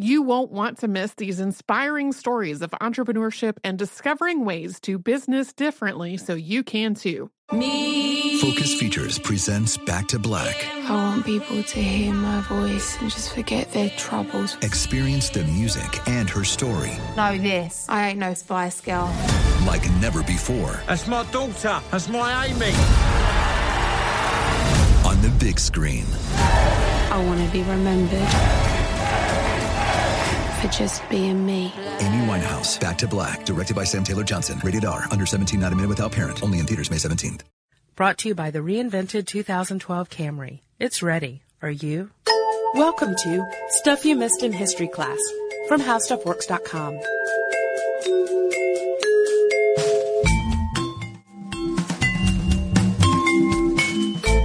You won't want to miss these inspiring stories of entrepreneurship and discovering ways to business differently so you can too. Me. Focus Features presents Back to Black. I want people to hear my voice and just forget their troubles. Experience the music and her story. Know this. I ain't no Spice Girl. Like never before. That's my daughter. That's my Amy. On the big screen. I want to be remembered for just being me. Amy Winehouse, Back to Black, directed by Sam Taylor Johnson. Rated R, under 17, not a minute without parent. Only in theaters May 17th. Brought to you by the reinvented 2012 Camry. It's ready. Are you? Welcome to Stuff You Missed in History Class from HowStuffWorks.com.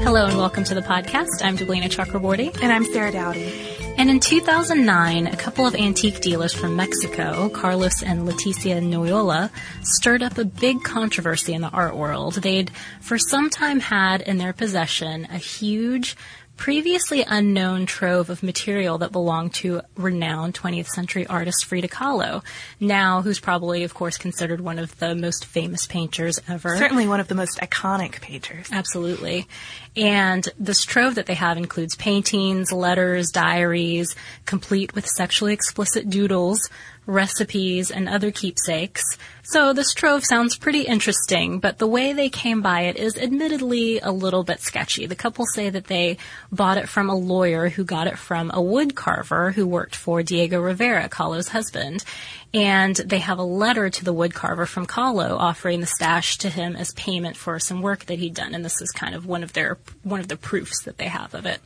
Hello and welcome to the podcast. I'm Deblina Chakraborty. And I'm Sarah Dowdy. And in 2009, a couple of antique dealers from Mexico, Carlos and Leticia Noyola, stirred up a big controversy in the art world. They'd for some time had in their possession a huge previously unknown trove of material that belonged to renowned 20th century artist Frida Kahlo, now who's probably, of course, considered one of the most famous painters ever. Certainly one of the most iconic painters. Absolutely. And this trove that they have includes paintings, letters, diaries, complete with sexually explicit doodles, recipes, and other keepsakes. So this trove sounds pretty interesting, but the way they came by it is admittedly a little bit sketchy. The couple say that they bought it from a lawyer who got it from a wood carver who worked for Diego Rivera, Kahlo's husband. And they have a letter to the wood carver from Kahlo offering the stash to him as payment for some work that he'd done. And this is kind of one of their, one of the proofs that they have of it.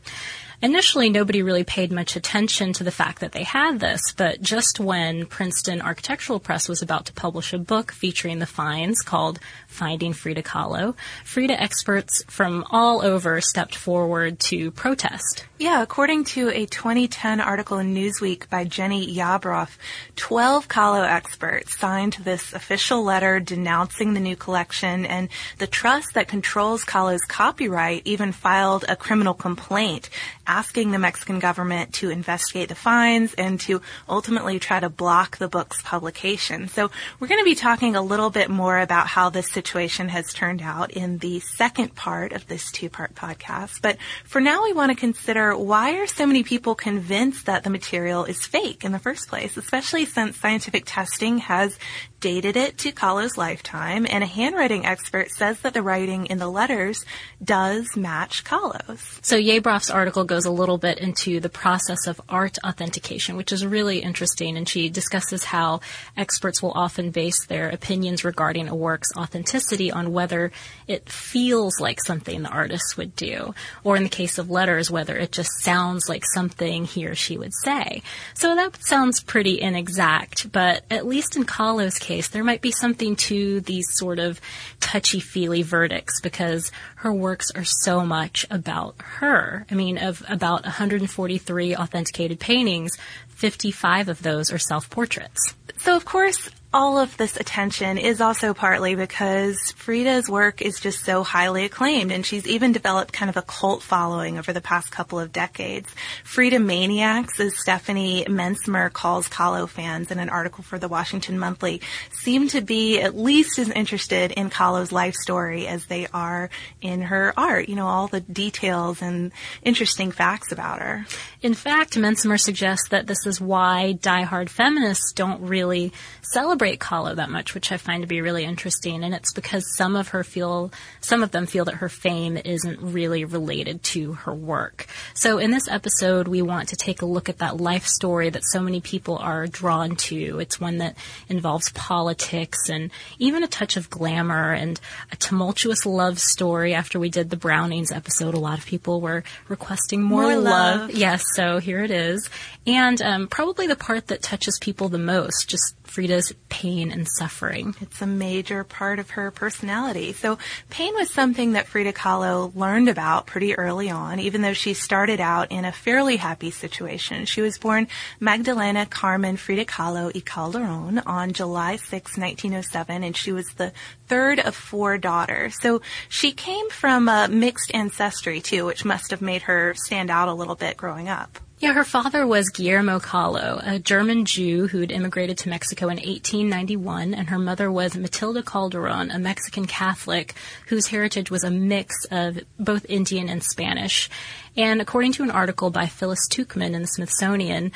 Initially, nobody really paid much attention to the fact that they had this, but just when Princeton Architectural Press was about to publish a book featuring the finds called Finding Frida Kahlo, Frida experts from all over stepped forward to protest. Yeah, according to a 2010 article in Newsweek by Jenny Yabroff, 12 Kahlo experts signed this official letter denouncing the new collection, and the trust that controls Kahlo's copyright even filed a criminal complaint asking the Mexican government to investigate the fines and to ultimately try to block the book's publication. So we're going to be talking a little bit more about how this situation has turned out in the second part of this two-part podcast. But for now, we want to consider why are so many people convinced that the material is fake in the first place, especially since scientific testing has dated it to Kahlo's lifetime, and a handwriting expert says that the writing in the letters does match Kahlo's. So Yabroff's article goes a little bit into the process of art authentication, which is really interesting, and she discusses how experts will often base their opinions regarding a work's authenticity on whether it feels like something the artist would do, or in the case of letters, whether it just sounds like something he or she would say. So that sounds pretty inexact, but at least in Kahlo's case, there might be something to these sort of touchy-feely verdicts because her works are so much about her. I mean, of about 143 authenticated paintings, 55 of those are self portraits. So, of course, all of this attention is also partly because Frida's work is just so highly acclaimed and she's even developed kind of a cult following over the past couple of decades. Frida maniacs, as Stephanie Mencimer calls Kahlo fans in an article for the Washington Monthly, seem to be at least as interested in Kahlo's life story as they are in her art. You know, all the details and interesting facts about her. In fact, Mencimer suggests that this is why diehard feminists don't really celebrate Kahlo that much, which I find to be really interesting. And it's because some of her feel, some of them feel that her fame isn't really related to her work. So in this episode, we want to take a look at that life story that so many people are drawn to. It's one that involves politics and even a touch of glamour and a tumultuous love story. After we did the Brownings episode, a lot of people were requesting more, More love. love. Yes, so here it is. And um, probably the part that touches people the most, just Frida's pain and suffering. It's a major part of her personality. So pain was something that Frida Kahlo learned about pretty early on, even though she started out in a fairly happy situation. She was born Magdalena Carmen Frida Kahlo y Calderon on July 6, 1907, and she was the third of four daughters. So she came from a mixed ancestry too, which must have made her stand out a little bit growing up. Yeah, her father was Guillermo Kahlo, a German Jew who'd immigrated to Mexico in 1891, and her mother was Matilda Calderon, a Mexican Catholic whose heritage was a mix of both Indian and Spanish. And according to an article by Phyllis Tuchman in the Smithsonian,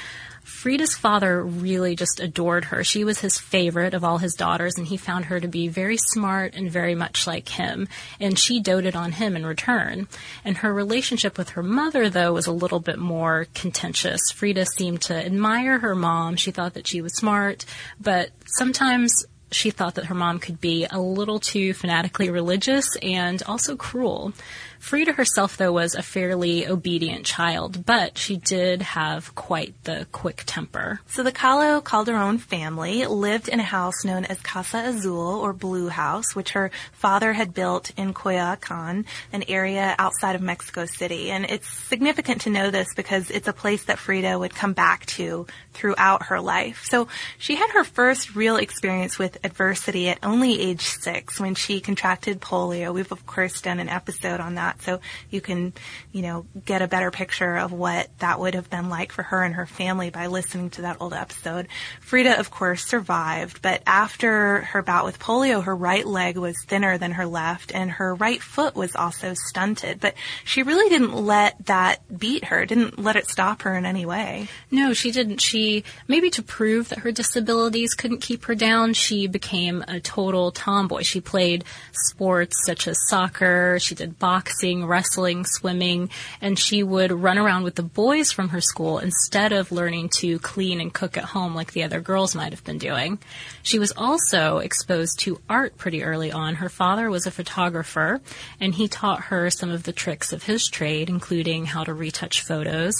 Frida's father really just adored her. She was his favorite of all his daughters, and he found her to be very smart and very much like him. And she doted on him in return. And her relationship with her mother, though, was a little bit more contentious. Frida seemed to admire her mom. She thought that she was smart, but sometimes she thought that her mom could be a little too fanatically religious and also cruel. Frida herself, though, was a fairly obedient child, but she did have quite the quick temper. So the Kahlo Calderon family lived in a house known as Casa Azul or Blue House, which her father had built in Coyoacan, an area outside of Mexico City. And it's significant to know this because it's a place that Frida would come back to throughout her life. So she had her first real experience with adversity at only age six when she contracted polio. We've of course done an episode on that so you can, you know, get a better picture of what that would have been like for her and her family by listening to that old episode. Frida, of course, survived, but after her bout with polio, her right leg was thinner than her left and her right foot was also stunted. But she really didn't let that beat her, didn't let it stop her in any way. No, she didn't. She, maybe to prove that her disabilities couldn't keep her down, she became a total tomboy. She played sports such as soccer, she did boxing, wrestling, swimming, and she would run around with the boys from her school instead of learning to clean and cook at home like the other girls might have been doing. She was also exposed to art pretty early on. Her father was a photographer, and he taught her some of the tricks of his trade, including how to retouch photos.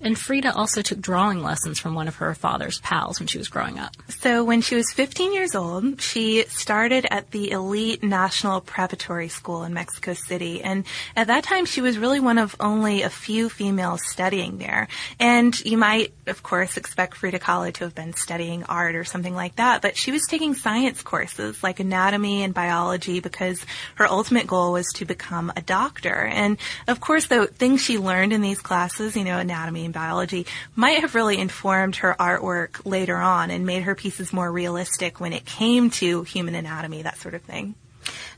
And Frida also took drawing lessons from one of her father's pals when she was growing up. So when she was 15 years old, she started at the elite National Preparatory School in Mexico City. And at that time, she was really one of only a few females studying there. And you might, of course, expect Frida Kahlo to have been studying art or something like that, but she was taking science courses like anatomy and biology because her ultimate goal was to become a doctor. And of course, the things she learned in these classes, you know, anatomy and biology, might have really informed her artwork later on and made her pieces more realistic when it came to human anatomy, that sort of thing.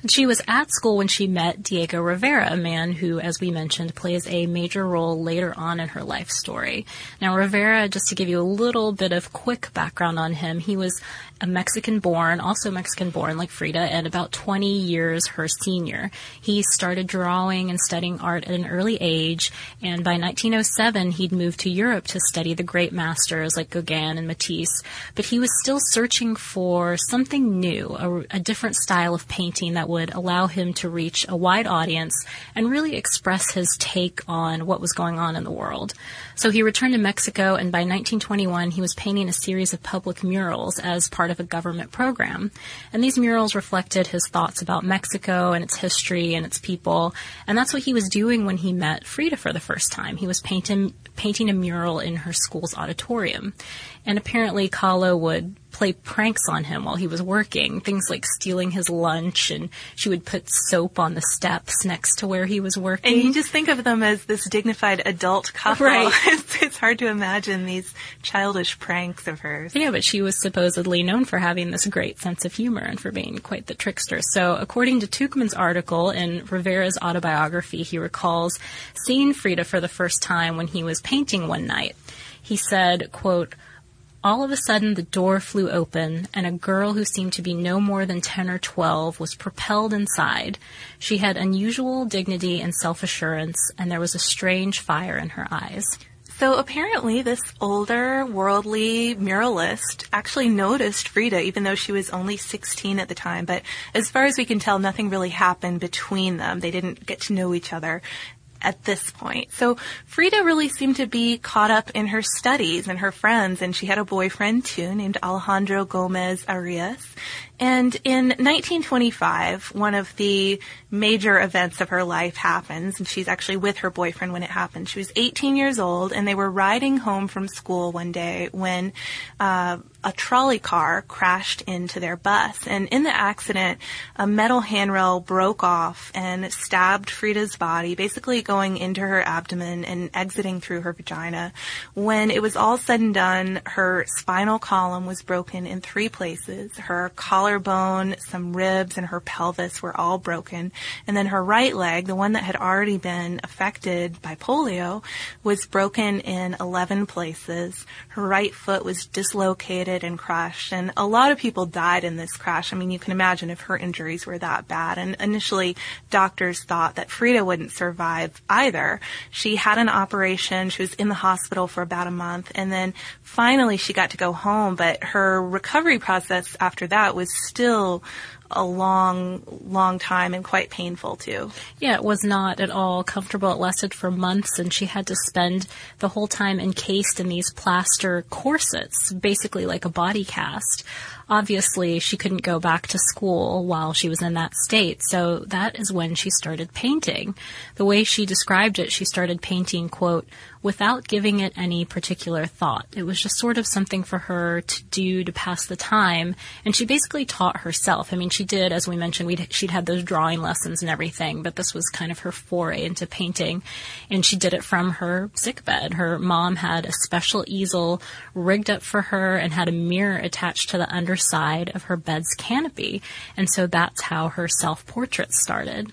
And she was at school when she met Diego Rivera, a man who, as we mentioned, plays a major role later on in her life story. Now, Rivera, just to give you a little bit of quick background on him, he was a Mexican born, also Mexican born like Frida, and about 20 years her senior. He started drawing and studying art at an early age, and by 1907 he'd moved to Europe to study the great masters like Gauguin and Matisse, but he was still searching for something new, a, a different style of painting that would allow him to reach a wide audience and really express his take on what was going on in the world. So he returned to Mexico, and by 1921, he was painting a series of public murals as part of a government program. And these murals reflected his thoughts about Mexico and its history and its people. And that's what he was doing when he met Frida for the first time. He was painting, painting a mural in her school's auditorium. And apparently, Kahlo would play pranks on him while he was working, things like stealing his lunch, and she would put soap on the steps next to where he was working. And you just think of them as this dignified adult couple. Right. it's, it's hard to imagine these childish pranks of hers. Yeah, but she was supposedly known for having this great sense of humor and for being quite the trickster. So, according to Tuchman's article in Rivera's autobiography, he recalls seeing Frida for the first time when he was painting one night. He said, quote, all of a sudden, the door flew open, and a girl who seemed to be no more than 10 or 12 was propelled inside. She had unusual dignity and self assurance, and there was a strange fire in her eyes. So apparently, this older, worldly muralist actually noticed Frida, even though she was only 16 at the time. But as far as we can tell, nothing really happened between them. They didn't get to know each other at this point. So Frida really seemed to be caught up in her studies and her friends, and she had a boyfriend too named Alejandro Gomez Arias. And in 1925, one of the major events of her life happens, and she's actually with her boyfriend when it happened. She was 18 years old, and they were riding home from school one day when uh, a trolley car crashed into their bus. And in the accident, a metal handrail broke off and stabbed Frida's body, basically going into her abdomen and exiting through her vagina. When it was all said and done, her spinal column was broken in three places. Her collarbone, some ribs, and her pelvis were all broken. And then her right leg, the one that had already been affected by polio, was broken in 11 places. Her right foot was dislocated and crushed. And a lot of people died in this crash. I mean, you can imagine if her injuries were that bad. And initially, doctors thought that Frida wouldn't survive either. She had an operation. She was in the hospital for about a month. And then finally she got to go home. But her recovery process after that was still a long, long time and quite painful too. Yeah, it was not at all comfortable. It lasted for months and she had to spend the whole time encased in these plaster corsets, basically like a body cast. Obviously, she couldn't go back to school while she was in that state, so that is when she started painting. The way she described it, she started painting, quote, without giving it any particular thought. It was just sort of something for her to do to pass the time, and she basically taught herself. I mean, she did, as we mentioned, she'd had those drawing lessons and everything, but this was kind of her foray into painting, and she did it from her sick bed. Her mom had a special easel rigged up for her and had a mirror attached to the underside of her bed's canopy, and so that's how her self-portrait started.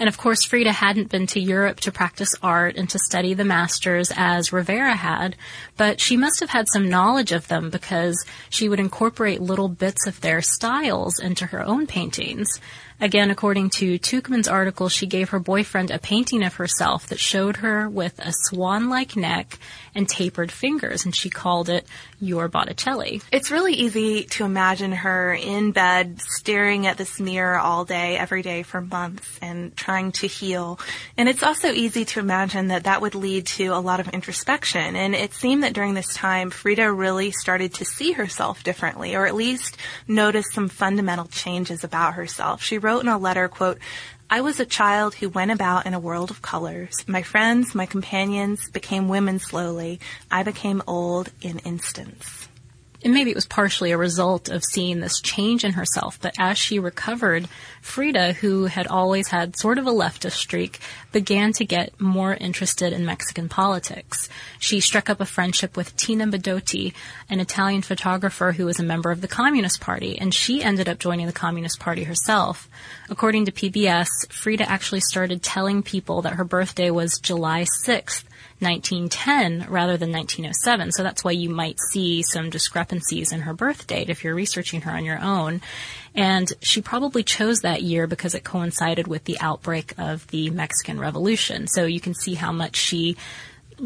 And of course, Frida hadn't been to Europe to practice art and to study the masters as Rivera had, but she must have had some knowledge of them because she would incorporate little bits of their styles into her own paintings. Again, according to Tuchman's article, she gave her boyfriend a painting of herself that showed her with a swan-like neck and tapered fingers, and she called it Your Botticelli. It's really easy to imagine her in bed staring at this mirror all day, every day for months and trying to heal. And it's also easy to imagine that that would lead to a lot of introspection. And it seemed that during this time, Frida really started to see herself differently, or at least notice some fundamental changes about herself. She wrote in a letter, quote, I was a child who went about in a world of colors. My friends, my companions became women slowly. I became old in instants and maybe it was partially a result of seeing this change in herself, but as she recovered, Frida, who had always had sort of a leftist streak, began to get more interested in Mexican politics. She struck up a friendship with Tina Modotti, an Italian photographer who was a member of the Communist Party, and she ended up joining the Communist Party herself. According to PBS, Frida actually started telling people that her birthday was July 6th, 1910 rather than 1907. So that's why you might see some discrepancies in her birth date if you're researching her on your own. And she probably chose that year because it coincided with the outbreak of the Mexican Revolution. So you can see how much she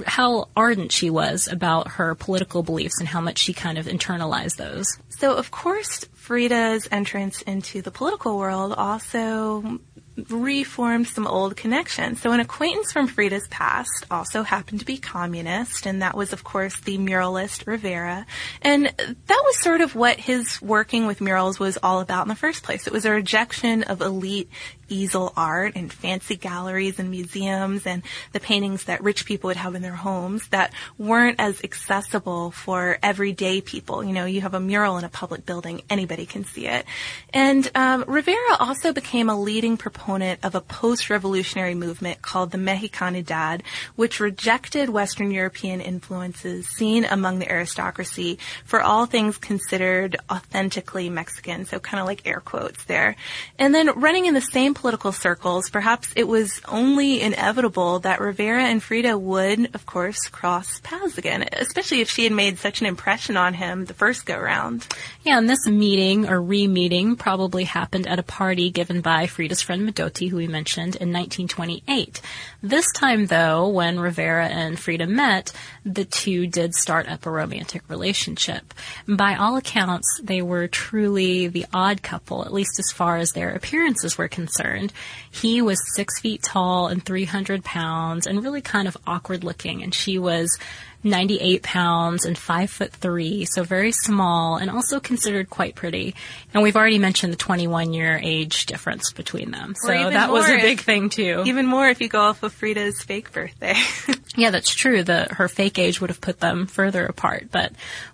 how ardent she was about her political beliefs and how much she kind of internalized those. So, of course, Frida's entrance into the political world also reformed some old connections. So an acquaintance from Frida's past also happened to be communist, and that was, of course, the muralist Rivera. And that was sort of what his working with murals was all about in the first place. It was a rejection of elite easel art and fancy galleries and museums and the paintings that rich people would have in their homes that weren't as accessible for everyday people. You know, you have a mural in a public building, anybody can see it. And um, Rivera also became a leading proponent of a post-revolutionary movement called the Mexicanidad, which rejected Western European influences seen among the aristocracy for all things considered authentically Mexican. So kind of like air quotes there. And then running in the same political circles, perhaps it was only inevitable that Rivera and Frida would, of course, cross paths again, especially if she had made such an impression on him the first go round. Yeah, and this meeting or re-meeting probably happened at a party given by Frida's friend Modotti, who we mentioned, in 1928. This time, though, when Rivera and Frida met, the two did start up a romantic relationship. By all accounts, they were truly the odd couple, at least as far as their appearances were concerned. He was six feet tall and 300 pounds and really kind of awkward looking, and she was 98 pounds and 5 foot 3, so very small and also considered quite pretty. And we've already mentioned the 21 year age difference between them. So that was a big if, thing too. Even more if you go off of Frida's fake birthday. yeah, that's true. The her fake age would have put them further apart. But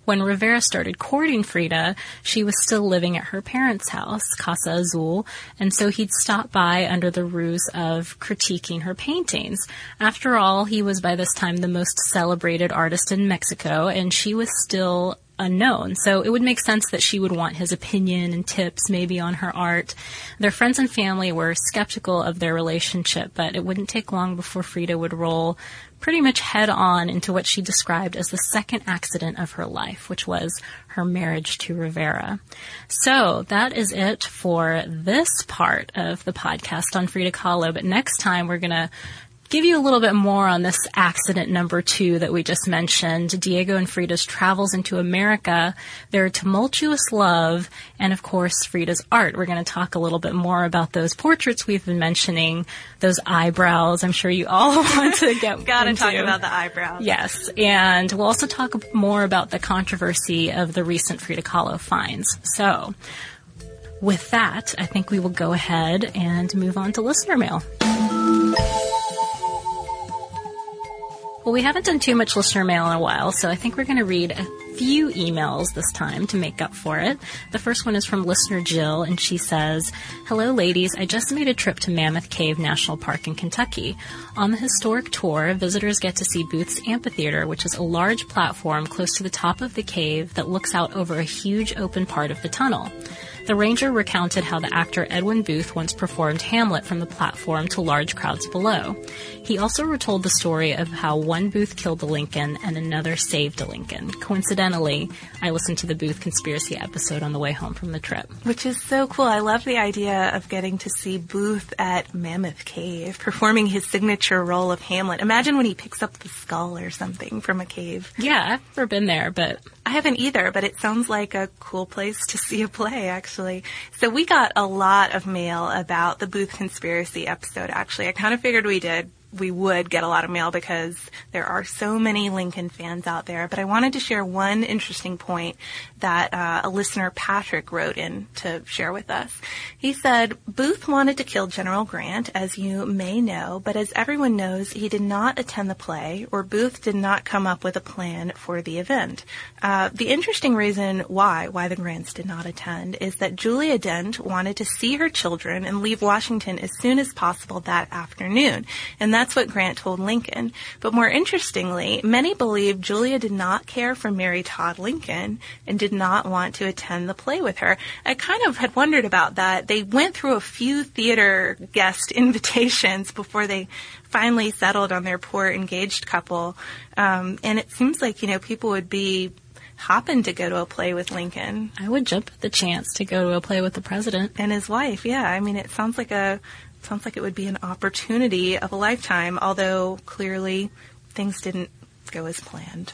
when Rivera started courting Frida, she was still living at her parents' house, Casa Azul, and so he'd stop by under the ruse of critiquing her paintings. After all, he was by this time the most celebrated artist in Mexico, and she was still unknown. So it would make sense that she would want his opinion and tips maybe on her art. Their friends and family were skeptical of their relationship, but it wouldn't take long before Frida would roll pretty much head on into what she described as the second accident of her life, which was her marriage to Rivera. So that is it for this part of the podcast on Frida Kahlo. But next time we're going to give you a little bit more on this accident number two that we just mentioned Diego and Frida's travels into America, their tumultuous love, and of course, Frida's art. We're going to talk a little bit more about those portraits we've been mentioning, those eyebrows. I'm sure you all want to get Gotta talk about the eyebrows. Yes, and we'll also talk more about the controversy of the recent Frida Kahlo finds. So, with that, I think we will go ahead and move on to listener mail. Well, we haven't done too much listener mail in a while, so I think we're going to read a few emails this time to make up for it. The first one is from listener Jill, and she says, Hello, ladies. I just made a trip to Mammoth Cave National Park in Kentucky. On the historic tour, visitors get to see Booth's Amphitheater, which is a large platform close to the top of the cave that looks out over a huge open part of the tunnel. The ranger recounted how the actor Edwin Booth once performed Hamlet from the platform to large crowds below. He also retold the story of how one Booth killed a Lincoln and another saved a Lincoln. Coincidentally, I listened to the Booth conspiracy episode on the way home from the trip. Which is so cool. I love the idea of getting to see Booth at Mammoth Cave performing his signature role of Hamlet. Imagine when he picks up the skull or something from a cave. Yeah, I've never been there, but I haven't either, but it sounds like a cool place to see a play, actually. So we got a lot of mail about the Booth Conspiracy episode, actually. I kind of figured we did we would get a lot of mail because there are so many Lincoln fans out there. But I wanted to share one interesting point that uh, a listener, Patrick, wrote in to share with us. He said, Booth wanted to kill General Grant, as you may know, but as everyone knows, he did not attend the play, or Booth did not come up with a plan for the event. Uh, the interesting reason why, why the Grants did not attend, is that Julia Dent wanted to see her children and leave Washington as soon as possible that afternoon. And that's what Grant told Lincoln. But more interestingly, many believe Julia did not care for Mary Todd Lincoln and did not want to attend the play with her. I kind of had wondered about that. They went through a few theater guest invitations before they finally settled on their poor engaged couple. Um, and it seems like, you know, people would be hopping to go to a play with Lincoln. I would jump at the chance to go to a play with the president. And his wife, yeah. I mean, it sounds like a sounds like it would be an opportunity of a lifetime, although clearly things didn't go as planned.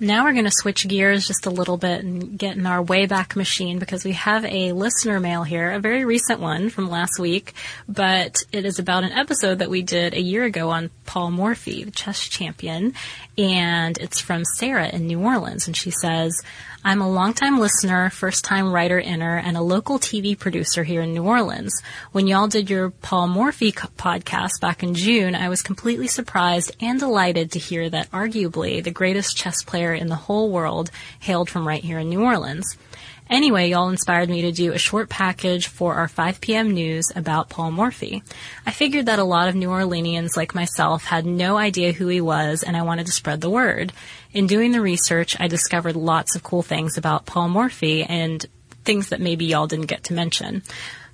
Now we're going to switch gears just a little bit and get in our Wayback Machine because we have a listener mail here, a very recent one from last week, but it is about an episode that we did a year ago on Paul Morphy, the chess champion, and it's from Sarah in New Orleans, and she says, I'm a longtime listener, first time writer inner, and a local TV producer here in New Orleans. When y'all did your Paul Morphy podcast back in June, I was completely surprised and delighted to hear that arguably the greatest chess player in the whole world hailed from right here in New Orleans. Anyway, y'all inspired me to do a short package for our 5 p.m. news about Paul Morphy. I figured that a lot of New Orleanians like myself had no idea who he was and I wanted to spread the word. In doing the research, I discovered lots of cool things about Paul Morphy and things that maybe y'all didn't get to mention.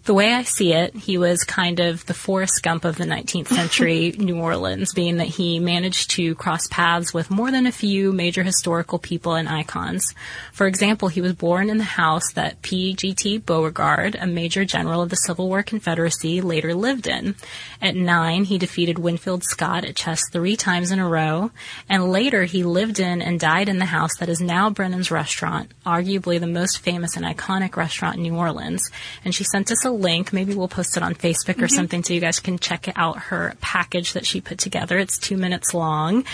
The way I see it, he was kind of the Forrest Gump of the 19th century New Orleans, being that he managed to cross paths with more than a few major historical people and icons. For example, he was born in the house that P.G.T. Beauregard, a major general of the Civil War Confederacy, later lived in. At nine, he defeated Winfield Scott at chess three times in a row, and later he lived in and died in the house that is now Brennan's Restaurant, arguably the most famous and iconic restaurant in New Orleans. And she sent us a link. Maybe we'll post it on Facebook or Mhm. something so you guys can check out her package that she put together. It's two minutes long.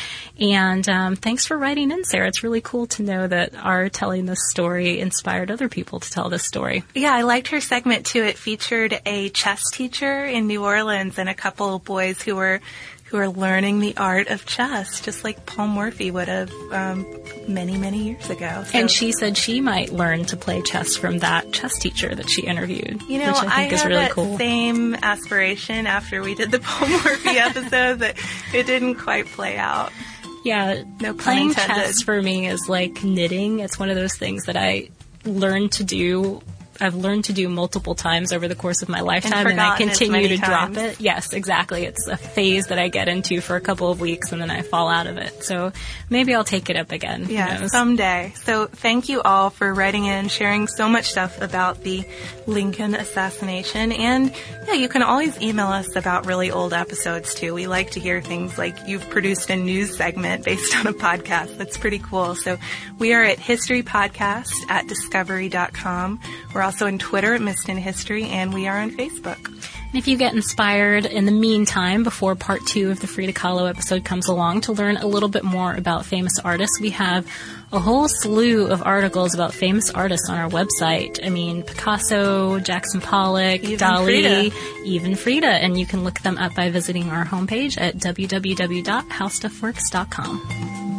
And um, thanks for writing in, Sarah. It's really cool to know that our telling this story inspired other people to tell this story. Yeah, I liked her segment too. It featured a chess teacher in New Orleans and a couple of boys who were who are learning the art of chess, just like Paul Morphy would have um, many, many years ago. So- And she said she might learn to play chess from that chess teacher that she interviewed, You know, which I think is had really that cool. same aspiration after we did the Paul Morphy episode that it didn't quite play out. Yeah, no playing intended. chess for me is like knitting. It's one of those things that I learned to do I've learned to do multiple times over the course of my lifetime, and, and I continue to many drop it. Yes, exactly. It's a phase that I get into for a couple of weeks and then I fall out of it. So maybe I'll take it up again. Yeah, someday. So thank you all for writing in, sharing so much stuff about the Lincoln assassination. And yeah, you can always email us about really old episodes too. We like to hear things like you've produced a news segment based on a podcast. That's pretty cool. So we are at History Podcast at discovery.com. We're also on Twitter at Missed in History and we are on Facebook. And if you get inspired in the meantime, before part two of the Frida Kahlo episode comes along, to learn a little bit more about famous artists, we have a whole slew of articles about famous artists on our website. I mean, Picasso, Jackson Pollock, Even Dali, Frida. even Frida. And you can look them up by visiting our homepage at www.howstuffworks.com.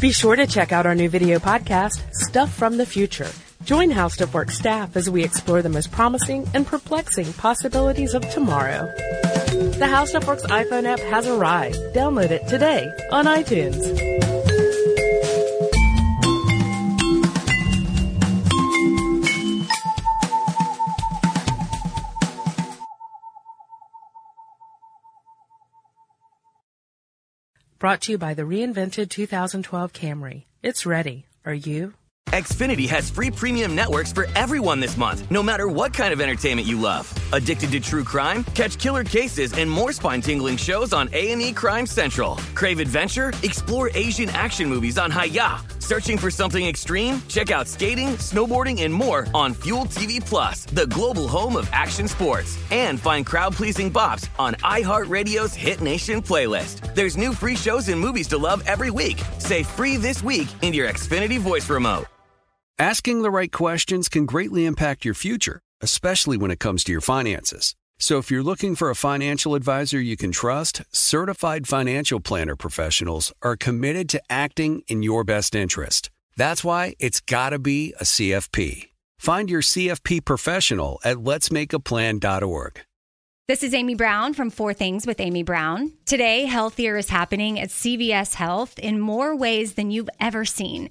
Be sure to check out our new video podcast, Stuff from the Future. Join How Stuff Works staff as we explore the most promising and perplexing possibilities of tomorrow. The How Stuff Works iPhone app has arrived. Download it today on iTunes. Brought to you by the reinvented 2012 Camry. It's ready. Are you? Xfinity has free premium networks for everyone this month, no matter what kind of entertainment you love. Addicted to true crime? Catch killer cases and more spine-tingling shows on A&E Crime Central. Crave adventure? Explore Asian action movies on Hi-YAH. Searching for something extreme? Check out skating, snowboarding, and more on Fuel TV Plus, the global home of action sports. And find crowd-pleasing bops on iHeartRadio's Hit Nation playlist. There's new free shows and movies to love every week. Say free this week in your Xfinity voice remote. Asking the right questions can greatly impact your future, especially when it comes to your finances. So if you're looking for a financial advisor you can trust, certified financial planner professionals are committed to acting in your best interest. That's why it's got to be a CFP. Find your CFP professional at letsmakeaplan.org. This is Amy Brown from Four Things with Amy Brown. Today, healthier is happening at CVS Health in more ways than you've ever seen.